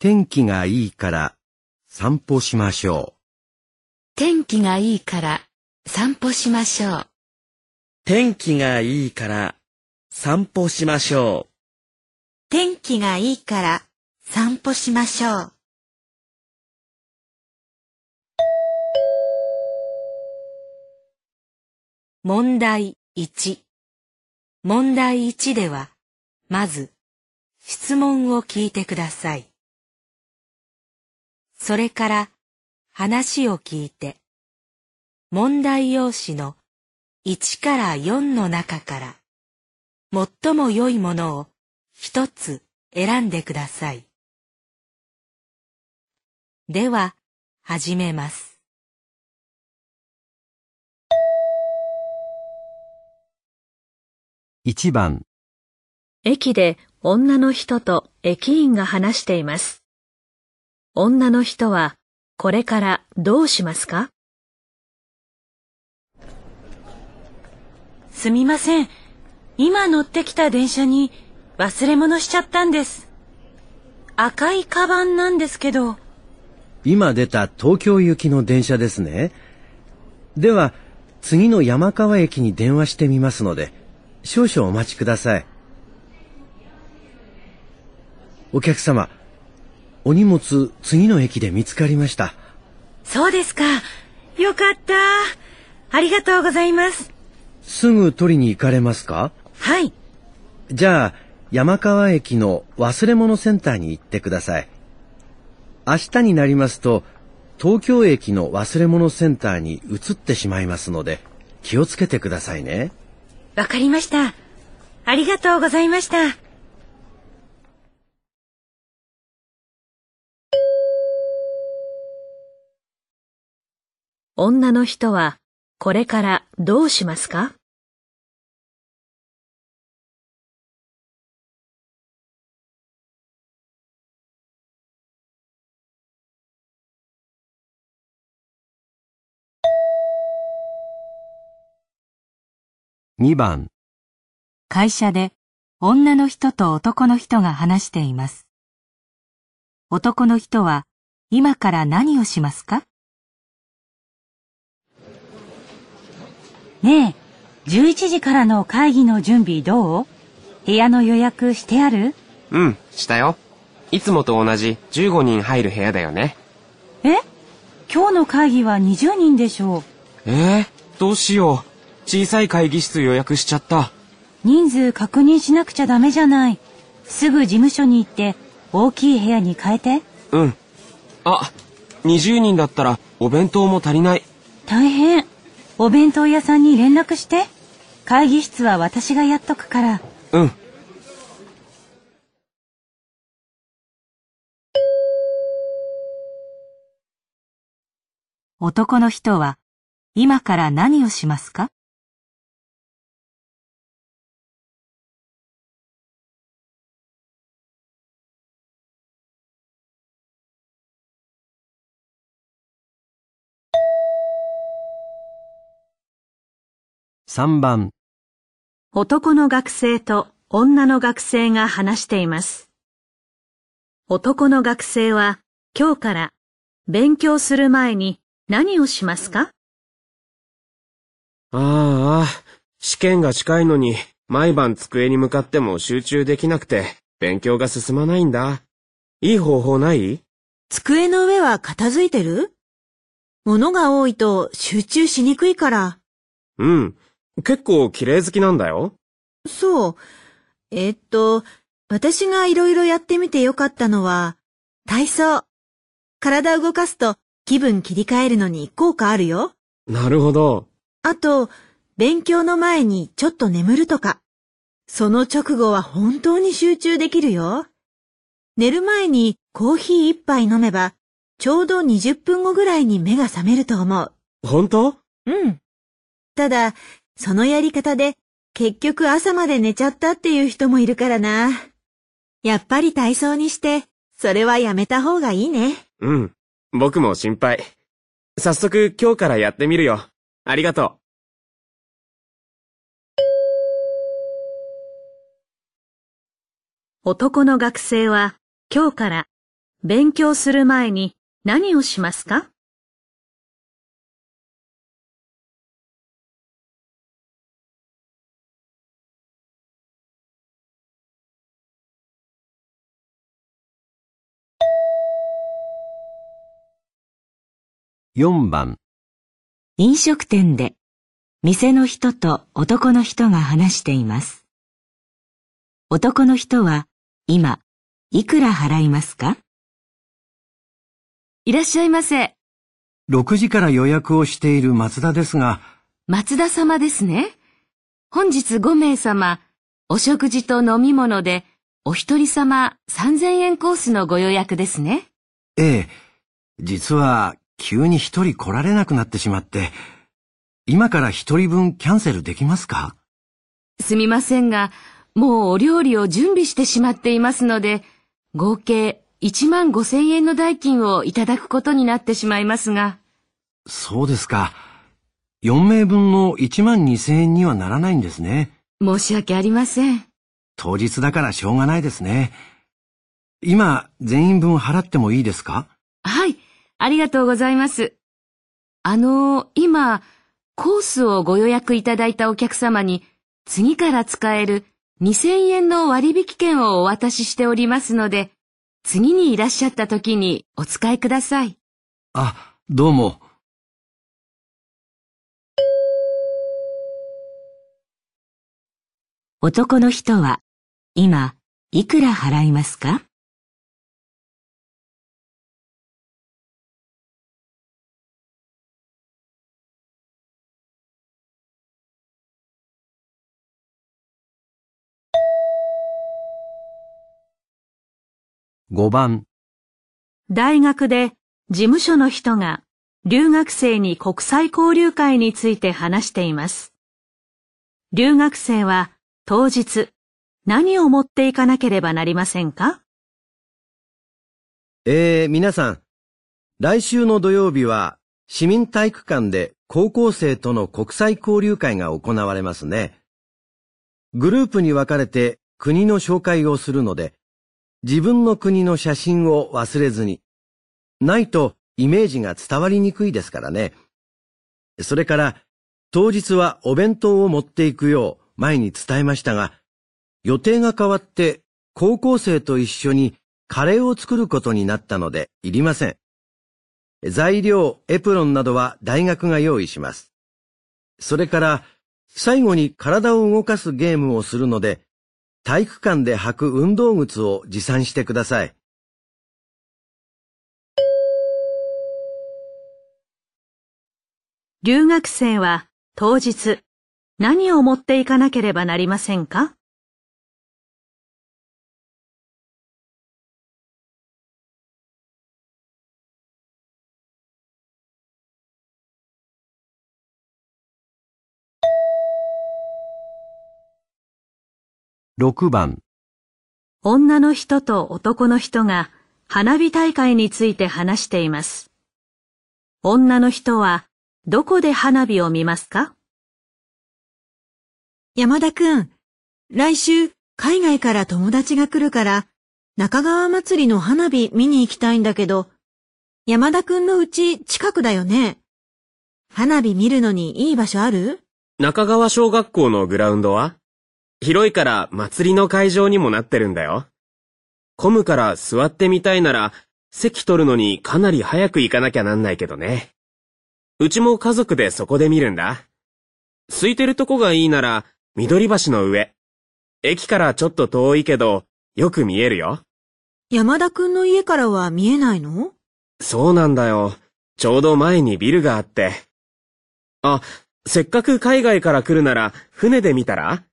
天気がいいから散歩しましょう。天気がいいから散歩しましょう。天気がいいから散歩しましょう。天気がいいから散歩しましょう。問題1問題1では、まず、質問を聞いてください。それから、話を聞いて、問題用紙の1から4の中から、最も良いものを一つ選んでください。では、始めます。1番、駅で女の人と駅員が話しています。女の人はこれからどうしますか？すみません。今乗ってきた電車に忘れ物しちゃったんです。赤いカバンなんですけど、今出た東京行きの電車ですね。では、次の山川駅に電話してみますので、少々お待ちください。お客様、お荷物次の駅で見つかりました。そうですか。よかった。ありがとうございます。すぐ取りに行かれますか？はい。じゃあ、山川駅の忘れ物センターに行ってください。明日になりますと、東京駅の忘れ物センターに移ってしまいますので、気をつけてくださいね。わかりました。ありがとうございました。女の人はこれからどうしますか？2番、会社で女の人と男の人が話しています。男の人は今から何をしますか？ねえ、11時からの会議の準備どう？部屋の予約してある？うん、したよ。いつもと同じ15人入る部屋だよね。え？今日の会議は20人でしょう。えー、どうしよう。小さい会議室予約しちゃった。人数確認しなくちゃダメじゃない。すぐ事務所に行って大きい部屋に変えて。うん。あ、20人だったらお弁当も足りない。大変。お弁当屋さんに連絡して。会議室は私がやっとくから。うん。男の人は今から何をしますか？3番、男の学生と女の学生が話しています。男の学生は今日から勉強する前に何をしますか？ああ、試験が近いのに、毎晩机に向かっても集中できなくて、勉強が進まないんだ。いい方法ない？机の上は片付いてる？物が多いと集中しにくいから。うん。結構綺麗好きなんだよ。そう。えっと、私がいろいろやってみてよかったのは、体操。体動かすと気分切り替えるのに効果あるよ。なるほど。あと、勉強の前にちょっと眠るとか。その直後は本当に集中できるよ。寝る前にコーヒー一杯飲めば、ちょうど20分後ぐらいに目が覚めると思う。本当？うん。ただ、そのやり方で結局朝まで寝ちゃったっていう人もいるからな。やっぱり体操にして、それはやめた方がいいね。うん。僕も心配。早速今日からやってみるよ。ありがとう。男の学生は今日から勉強する前に何をしますか？4番、飲食店で店の人と男の人が話しています。男の人は今いくら払いますか？いらっしゃいませ。6時から予約をしている松田ですが、松田様ですね。本日5名様、お食事と飲み物で、お一人様3000円コースのご予約ですね。ええ、実は急に一人来られなくなってしまって、今から一人分キャンセルできますか？すみませんが、もうお料理を準備してしまっていますので、合計1万5千円の代金をいただくことになってしまいますが、そうですか。4名分の1万2千円にはならないんですね。申し訳ありません。当日だからしょうがないですね。今、全員分払ってもいいですか？はい、ありがとうございます。あの、今、コースをご予約いただいたお客様に、次から使える2000円の割引券をお渡ししておりますので、次にいらっしゃった時にお使いください。あ、どうも。男の人は今いくら払いますか？5番、大学で事務所の人が留学生に国際交流会について話しています。留学生は当日何を持っていかなければなりませんか？えー、皆さん、来週の土曜日は市民体育館で高校生との国際交流会が行われますね。グループに分かれて国の紹介をするので、自分の国の写真を忘れずに。ないとイメージが伝わりにくいですからね。それから、当日はお弁当を持っていくよう前に伝えましたが、予定が変わって高校生と一緒にカレーを作ることになったのでいりません。材料、エプロンなどは大学が用意します。それから、最後に体を動かすゲームをするので、体育館で履く運動靴を持参してください。留学生は当日何を持っていかなければなりませんか？6番、女の人と男の人が花火大会について話しています。女の人はどこで花火を見ますか？山田くん、来週海外から友達が来るから中川祭りの花火見に行きたいんだけど、山田くんの家近くだよね。花火見るのにいい場所ある？中川小学校のグラウンドは？広いから祭りの会場にもなってるんだよ。混むから座ってみたいなら、席取るのにかなり早く行かなきゃなんないけどね。うちも家族でそこで見るんだ。空いてるとこがいいなら、緑橋の上。駅からちょっと遠いけど、よく見えるよ。山田くんの家からは見えないの？そうなんだよ。ちょうど前にビルがあって。あ、せっかく海外から来るなら、船で見たら？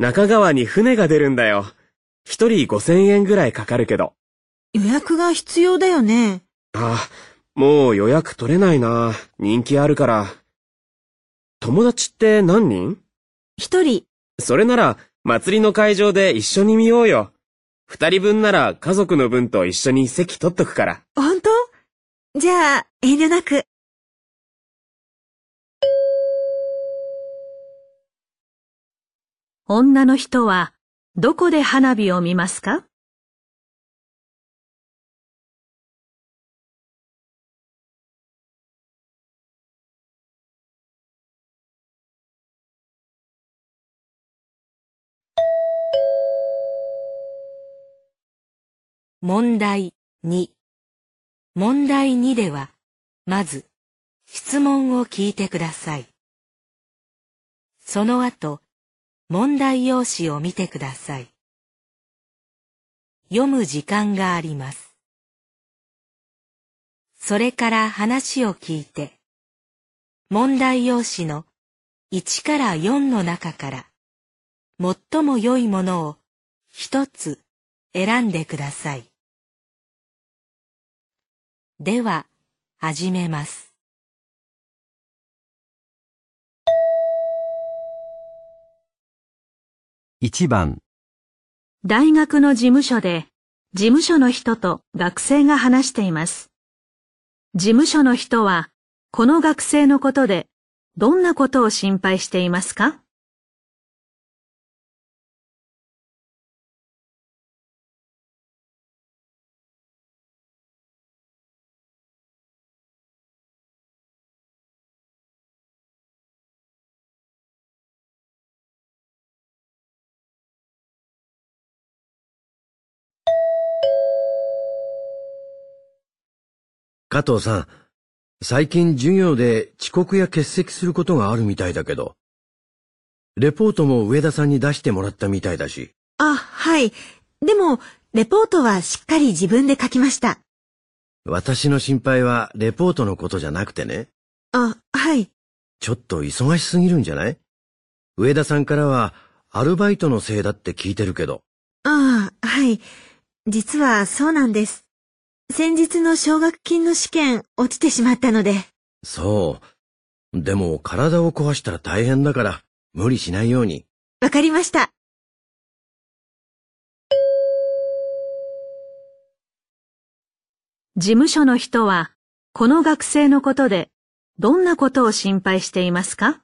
中川に船が出るんだよ。一人五千円ぐらいかかるけど。予約が必要だよね。あ、もう予約取れないな。人気あるから。友達って何人？一人、それなら、祭りの会場で一緒に見ようよ。二人分なら家族の分と一緒に席取っとくから。本当？じゃあ、遠慮なく。女の人はどこで花火を見ますか？問題2問題2では、まず、質問を聞いてください。その後、問題用紙を見てください。読む時間があります。それから話を聞いて、問題用紙の1から4の中から、最も良いものを一つ選んでください。では、始めます。1番大学の事務所で事務所の人と学生が話しています。事務所の人はこの学生のことでどんなことを心配していますか？加藤さん、最近授業で遅刻や欠席することがあるみたいだけど、レポートも上田さんに出してもらったみたいだし。あ、はい。でも、レポートはしっかり自分で書きました。私の心配はレポートのことじゃなくてね。あ、はい。ちょっと忙しすぎるんじゃない？上田さんからはアルバイトのせいだって聞いてるけど。ああ、はい。実はそうなんです。先日の奨学金の試験落ちてしまったので。そう。でも体を壊したら大変だから無理しないように。わかりました。事務所の人はこの学生のことでどんなことを心配していますか？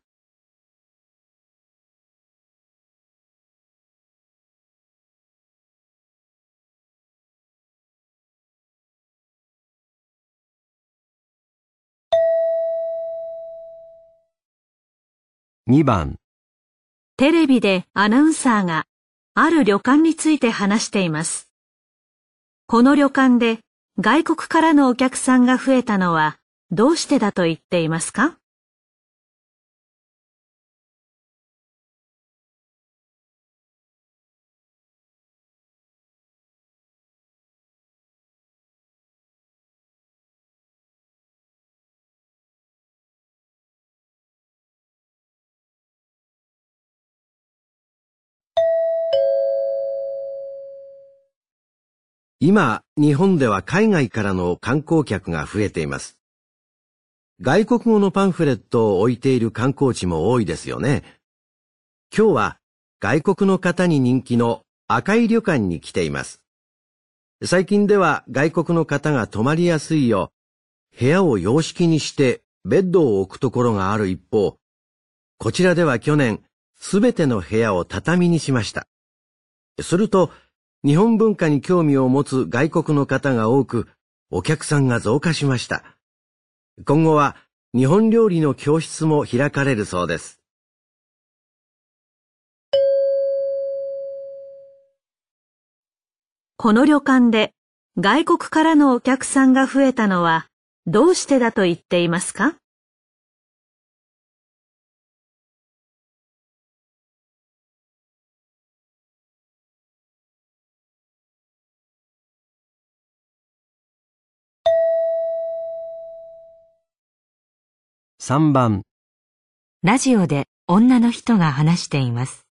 2番テレビでアナウンサーがある旅館について話しています。この旅館で外国からのお客さんが増えたのはどうしてだと言っていますか？今、日本では海外からの観光客が増えています。外国語のパンフレットを置いている観光地も多いですよね。今日は外国の方に人気の赤い旅館に来ています。最近では外国の方が泊まりやすいよう、部屋を洋式にしてベッドを置くところがある一方、こちらでは去年、すべての部屋を畳にしました。すると、日本文化に興味を持つ外国の方が多く、お客さんが増加しました。今後は日本料理の教室も開かれるそうです。この旅館で外国からのお客さんが増えたのはどうしてだと言っていますか？3番ラジオで女の人が話しています。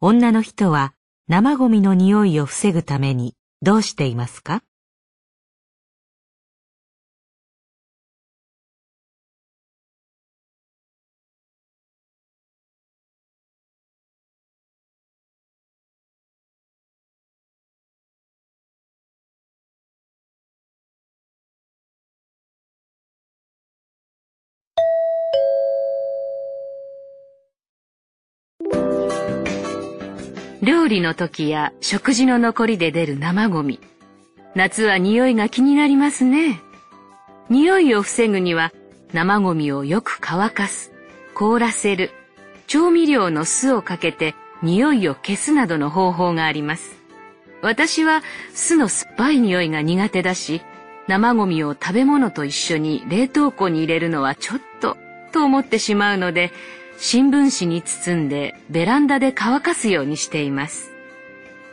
女の人は生ゴミの匂いを防ぐためにどうしていますか？料理の時や食事の残りで出る生ゴミ。夏は匂いが気になりますね。匂いを防ぐには生ゴミをよく乾かす、凍らせる、調味料の酢をかけて匂いを消すなどの方法があります。私は酢の酸っぱい匂いが苦手だし、生ゴミを食べ物と一緒に冷凍庫に入れるのはちょっと、と思ってしまうので、新聞紙に包んでベランダで乾かすようにしています。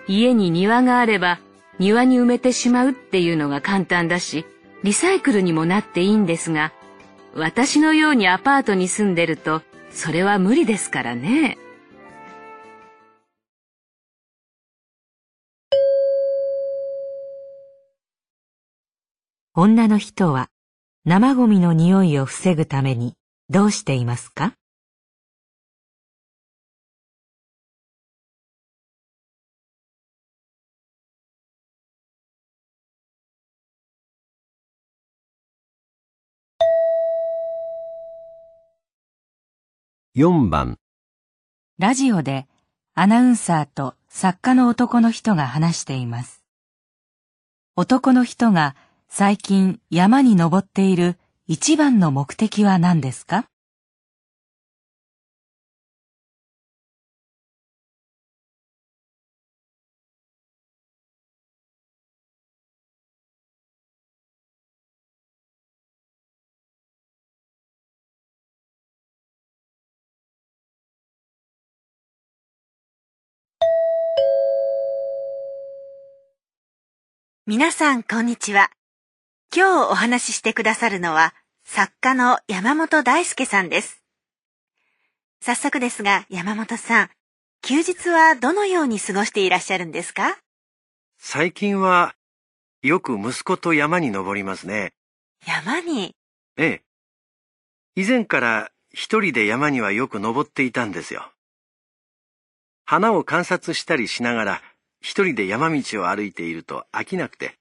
家に庭があれば庭に埋めてしまうっていうのが簡単だし、リサイクルにもなっていいんですが、私のようにアパートに住んでると、それは無理ですからね。女の人は生ゴミの匂いを防ぐためにどうしていますか？4番ラジオでアナウンサーと作家の男の人が話しています。男の人が最近山に登っている一番の目的は何ですか？皆さん、こんにちは。今日お話ししてくださるのは、作家の山本大輔さんです。早速ですが、山本さん、休日はどのように過ごしていらっしゃるんですか？最近は、よく息子と山に登りますね。山に？ええ。以前から一人で山にはよく登っていたんですよ。花を観察したりしながら、一人で山道を歩いていると飽きなくて。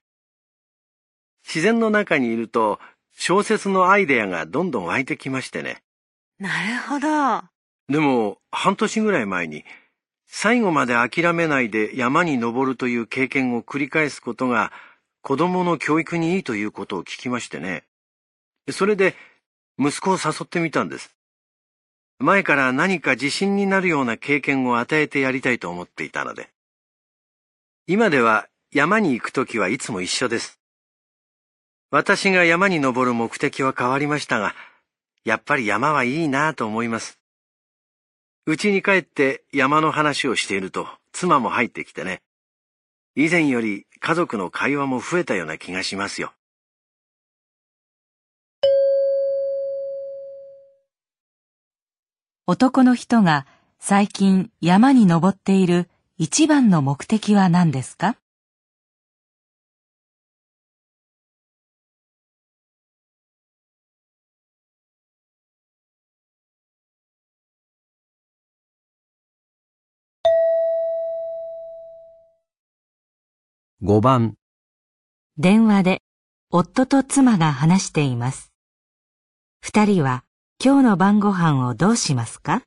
自然の中にいると小説のアイデアがどんどん湧いてきましてね。なるほど。でも半年ぐらい前に最後まで諦めないで山に登るという経験を繰り返すことが子供の教育にいいということを聞きましてね。それで息子を誘ってみたんです。前から何か自信になるような経験を与えてやりたいと思っていたので。今では山に行くときはいつも一緒です。私が山に登る目的は変わりましたが、やっぱり山はいいなぁと思います。家に帰って山の話をしていると妻も入ってきてね。以前より家族の会話も増えたような気がしますよ。男の人が最近山に登っている一番の目的は何ですか？5番。電話で夫と妻が話しています。二人は今日の晩ご飯をどうしますか？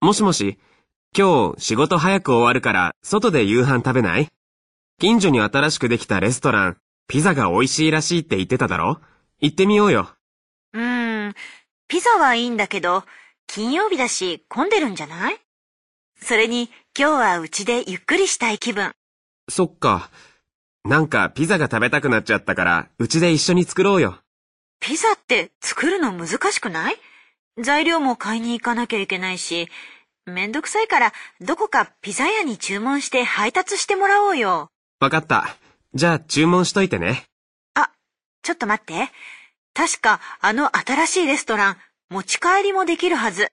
もしもし、今日仕事早く終わるから外で夕飯食べない？近所に新しくできたレストラン、ピザが美味しいらしいって言ってただろ？行ってみようよ。うーん、ピザはいいんだけど、金曜日だし混んでるんじゃない？それに今日はうちでゆっくりしたい気分。そっか。なんかピザが食べたくなっちゃったから、うちで一緒に作ろうよ。ピザって作るの難しくない？材料も買いに行かなきゃいけないし、めんどくさいからどこかピザ屋に注文して配達してもらおうよ。わかった。じゃあ注文しといてね。あ、ちょっと待って。確かあの新しいレストラン、持ち帰りもできるはず。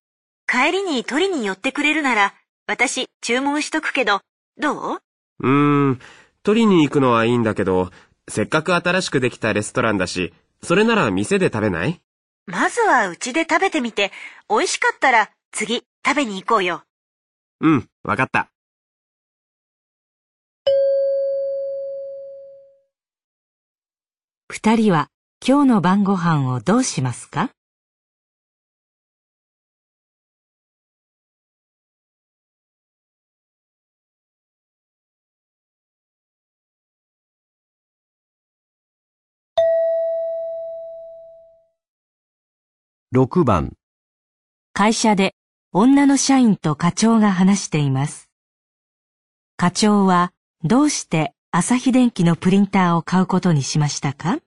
帰りに取りに寄ってくれるなら、私注文しとくけど、どう？うーん、取りに行くのはいいんだけど、せっかく新しくできたレストランだし、それなら店で食べない？まずはうちで食べてみて、美味しかったら次食べに行こうよ。うん、わかった。二人は今日の晩ご飯をどうしますか？6番、会社で女の社員と課長が話しています。課長はどうして朝日電機のプリンターを買うことにしましたか？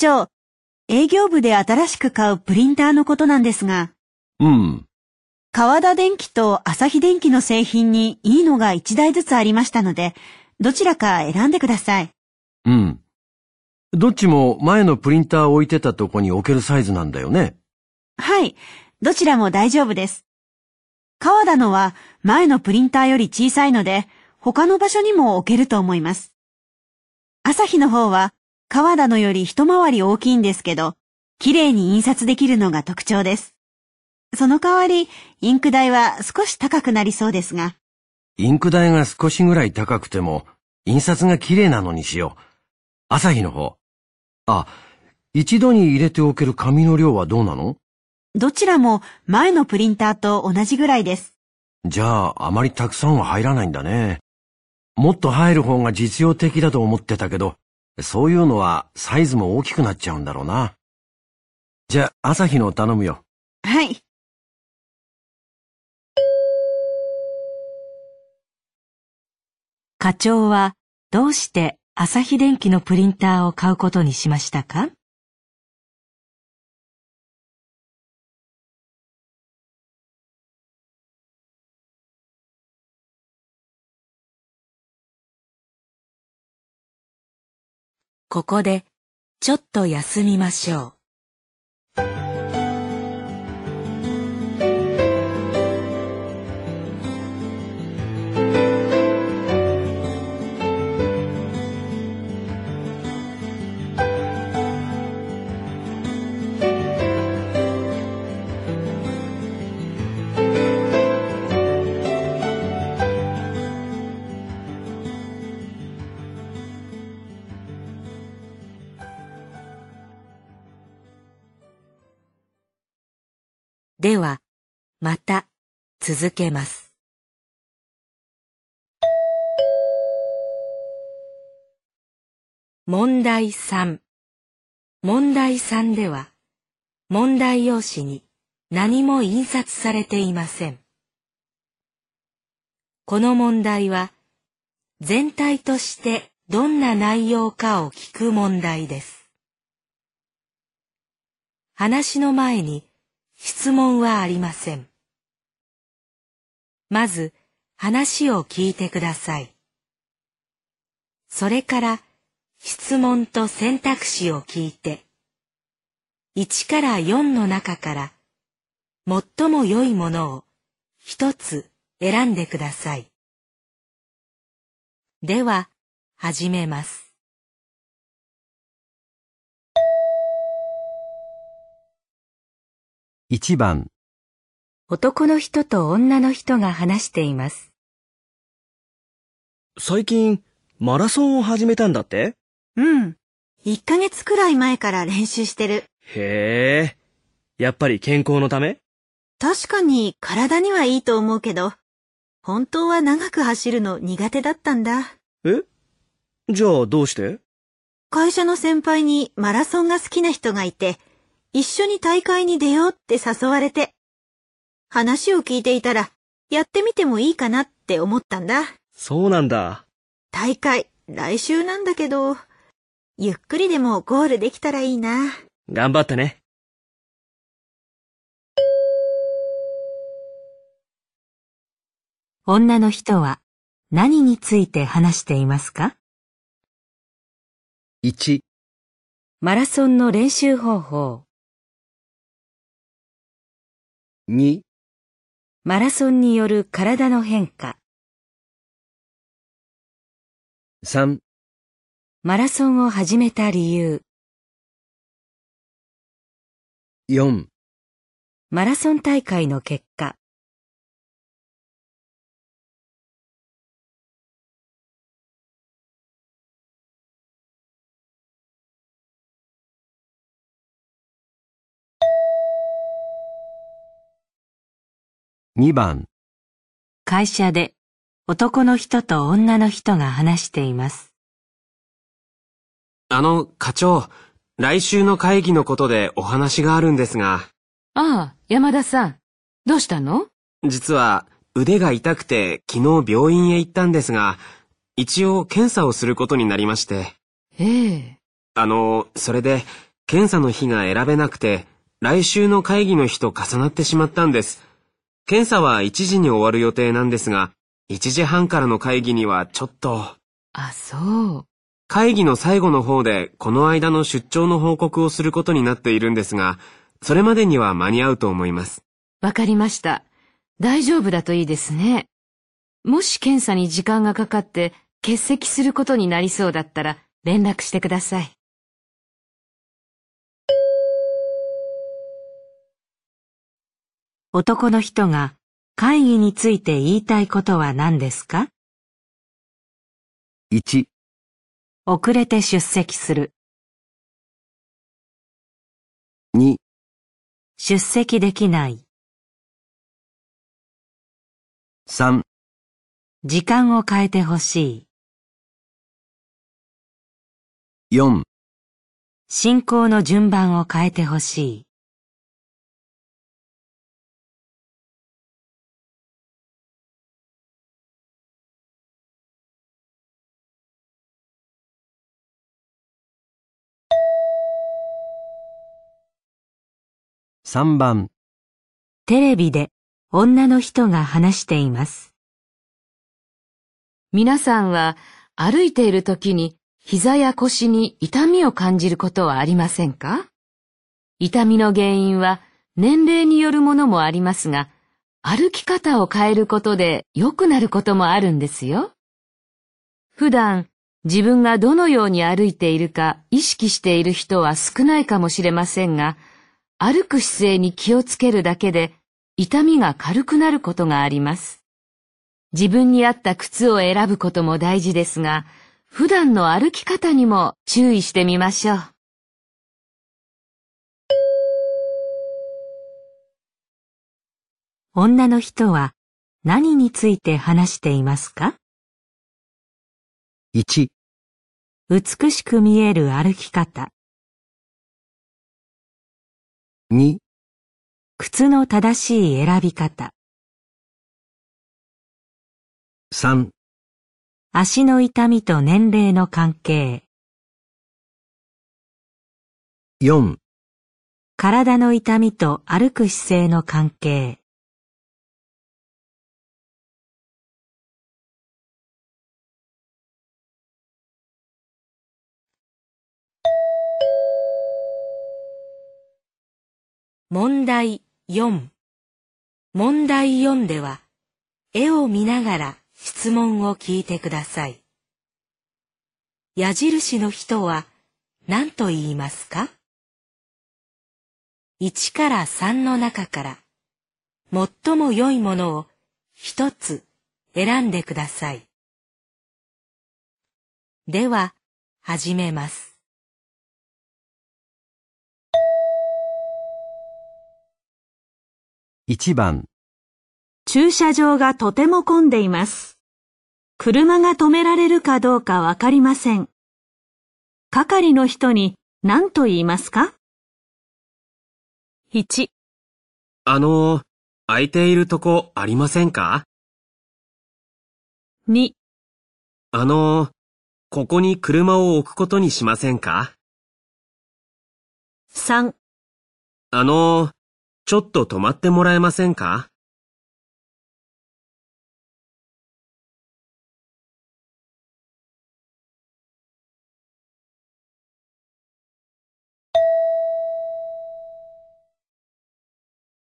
長、営業部で新しく買うプリンターのことなんですが、うん、川田電機と朝日電機の製品にいいのが1台ずつありましたので、どちらか選んでください。うん。どっちも前のプリンター置いてたとこに置けるサイズなんだよね。はい、どちらも大丈夫です。川田のは前のプリンターより小さいので、他の場所にも置けると思います。朝日の方は川田のより一回り大きいんですけど、綺麗に印刷できるのが特徴です。その代わり、インク代は少し高くなりそうですが、インク代が少しぐらい高くても、印刷が綺麗なのにしよう。朝日の方。あ、一度に入れておける紙の量はどうなの？どちらも前のプリンターと同じぐらいです。じゃあ、あまりたくさんは入らないんだね。もっと入る方が実用的だと思ってたけど、そういうのはサイズも大きくなっちゃうんだろうな。じゃあ、朝日の頼むよ。はい。課長はどうして朝日電機のプリンターを買うことにしましたか？ここでちょっと休みましょう。また続けます。問題3問題3では、問題用紙に何も印刷されていません。この問題は、全体としてどんな内容かを聞く問題です。話の前に質問はありません。まず話を聞いてください。それから質問と選択肢を聞いて、1から4の中から最も良いものを一つ選んでください。では、始めます。1番、男の人と女の人が話しています。最近、マラソンを始めたんだって？うん。1ヶ月くらい前から練習してる。へえ。やっぱり健康のため？確かに体にはいいと思うけど、本当は長く走るの苦手だったんだ。え？じゃあどうして？会社の先輩にマラソンが好きな人がいて、一緒に大会に出ようって誘われて、話を聞いていたら、やってみてもいいかなって思ったんだ。そうなんだ。大会、来週なんだけど、ゆっくりでもゴールできたらいいな。頑張ってね。女の人は何について話していますか？1、マラソンの練習方法、2、マラソンによる体の変化、3、マラソンを始めた理由、4マラソン大会の結果、2番会社で男の人と女の人が話しています。あの、課長、来週の会議のことでお話があるんですが、ああ、山田さん。どうしたの？実は腕が痛くて昨日病院へ行ったんですが、一応検査をすることになりまして。ええ。あの、それで、検査の日が選べなくて、来週の会議の日と重なってしまったんです。検査は1時に終わる予定なんですが、1時半からの会議にはちょっと、あ、そう。会議の最後の方でこの間の出張の報告をすることになっているんですが、それまでには間に合うと思います。わかりました。大丈夫だといいですね。もし検査に時間がかかって欠席することになりそうだったら連絡してください。男の人が会議について言いたいことは何ですか？1、遅れて出席する。2、出席できない。3、時間を変えてほしい。4、進行の順番を変えてほしい。3番テレビで女の人が話しています。皆さんは歩いている時に膝や腰に痛みを感じることはありませんか？痛みの原因は年齢によるものもありますが、歩き方を変えることで良くなることもあるんですよ。普段自分がどのように歩いているか意識している人は少ないかもしれませんが、歩く姿勢に気をつけるだけで痛みが軽くなることがあります。自分に合った靴を選ぶことも大事ですが、普段の歩き方にも注意してみましょう。女の人は何について話していますか？1、美しく見える歩き方、2、靴の正しい選び方、3、足の痛みと年齢の関係、4、体の痛みと歩く姿勢の関係、問題4問題4では絵を見ながら質問を聞いてください。矢印の人は何と言いますか ?1 から3の中から最も良いものを一つ選んでください。では、始めます。1番駐車場がとても混んでいます。車が止められるかどうかわかりません。係の人に何と言いますか ?1、あの、空いているとこありませんか？2、あの、ここに車を置くことにしませんか？3、あの、ちょっと止まってもらえませんか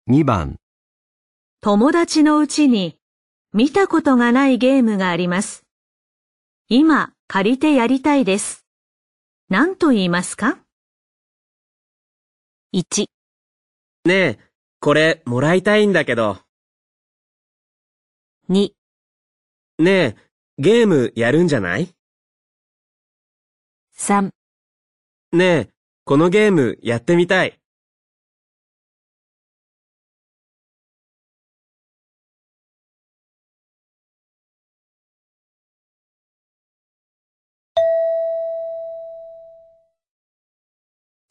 ？2番友達のうちに見たことがないゲームがあります。今借りてやりたいです。何と言いますか ?1、ねえ、これ、もらいたいんだけど。2ねえ、ゲームやるんじゃない ?3 ねえ、このゲームやってみたい。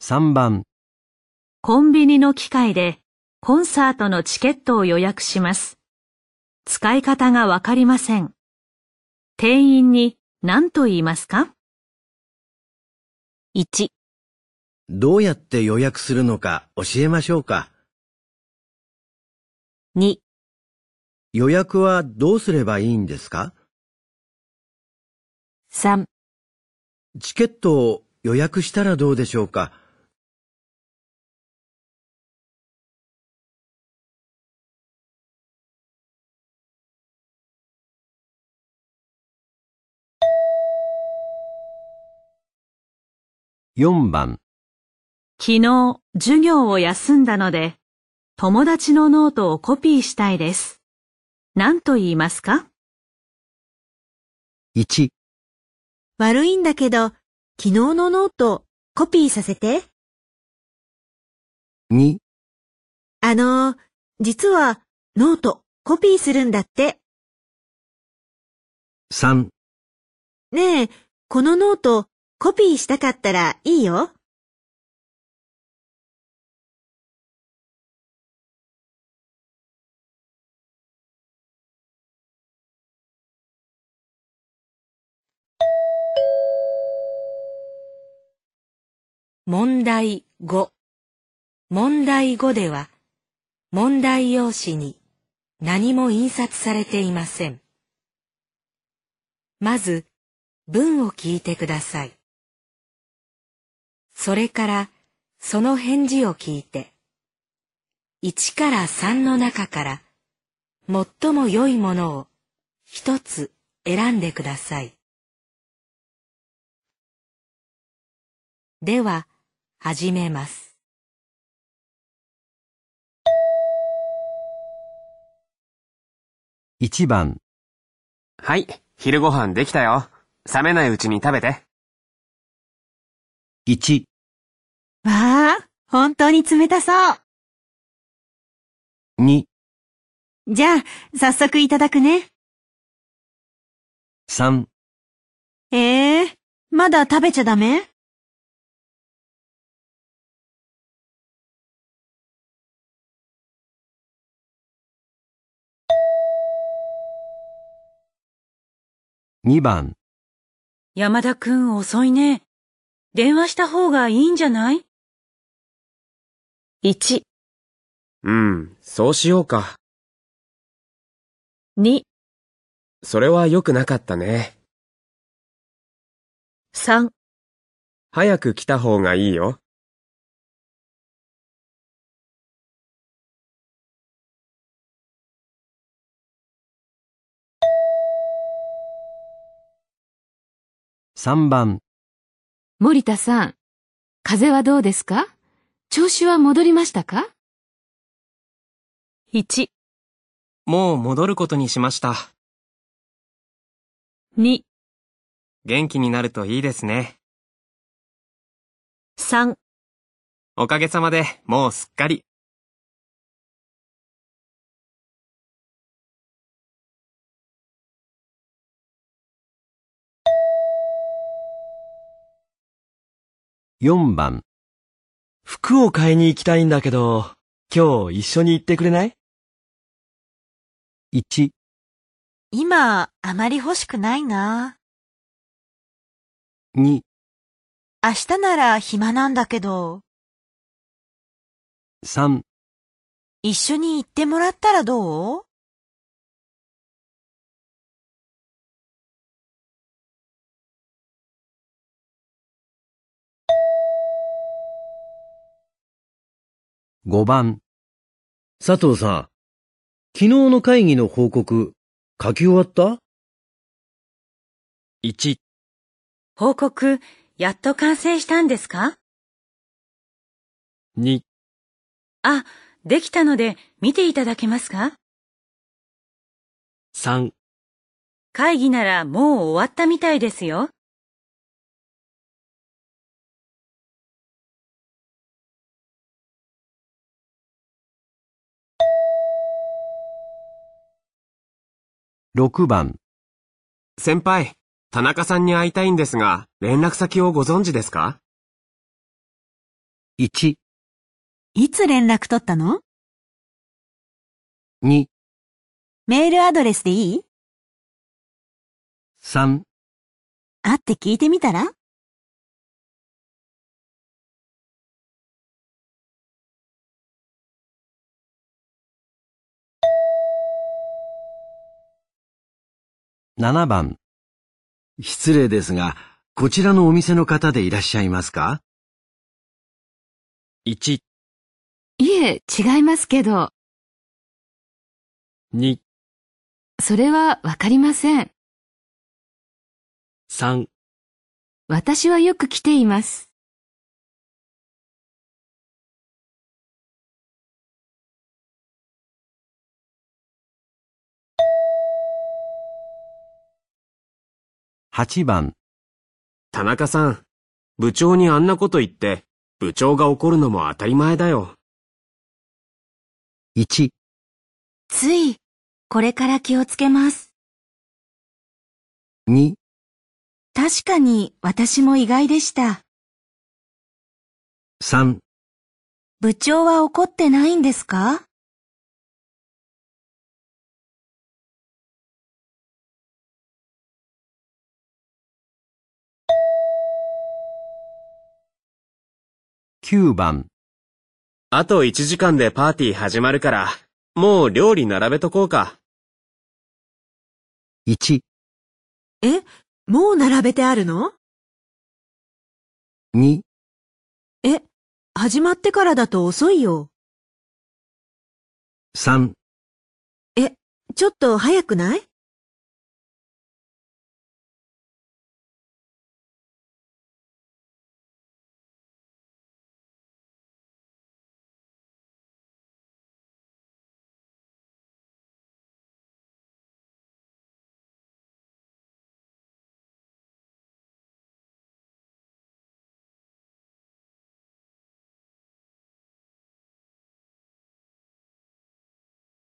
3番コンビニの機械でコンサートのチケットを予約します。使い方がわかりません。店員に何と言いますか ?1、どうやって予約するのか教えましょうか。2、予約はどうすればいいんですか？3チケットを予約したらどうでしょうか？4番、昨日授業を休んだので、友達のノートをコピーしたいです。何と言いますか？1、悪いんだけど、昨日のノート、コピーさせて。2、あのー、実は、ノート、コピーするんだって。3、ねえ、このノート、コピーしたかったらいいよ。問題5問題5では問題用紙に何も印刷されていません。まず文を聞いてください。それからその返事を聞いて1から3の中から最も良いものを一つ選んでください。では、始めます。1番、はい、昼ご飯できたよ。冷めないうちに食べて。1、わあ、本当に冷たそう。2、じゃあ、早速いただくね。3、ええまだ食べちゃダメ？2番、山田くん遅いね。電話した方がいいんじゃない？?1、うん、そうしようか。2、それは良くなかったね。3早く来た方がいいよ。3番、森田さん、風邪はどうですか？調子は戻りましたか？1、もう戻ることにしました。2、元気になるといいですね。3おかげさまでもうすっかり。4番、服を買いに行きたいんだけど、今日一緒に行ってくれない？1、今、あまり欲しくないな。2、明日なら暇なんだけど、3、一緒に行ってもらったらどう？5番。佐藤さん、昨日の会議の報告、書き終わった ?1、報告、やっと完成したんですか？2、あ、できたので見ていただけますか？3会議ならもう終わったみたいですよ。?6 番。先輩、田中さんに会いたいんですが、連絡先をご存知ですか？1、いつ連絡取ったの？2、メールアドレスでいい？3、会って聞いてみたら？7番。失礼ですが、こちらのお店の方でいらっしゃいますか？1、いえ、違いますけど、2、それはわかりません。3私はよく来ています。8番。田中さん、部長にあんなこと言って、部長が怒るのも当たり前だよ。1、つい、これから気をつけます。2、確かに私も意外でした。3、部長は怒ってないんですか？9番。あと1時間でパーティー始まるから、もう料理並べとこうか。1、え、もう並べてあるの？2、え、始まってからだと遅いよ。3ちょっと早くない？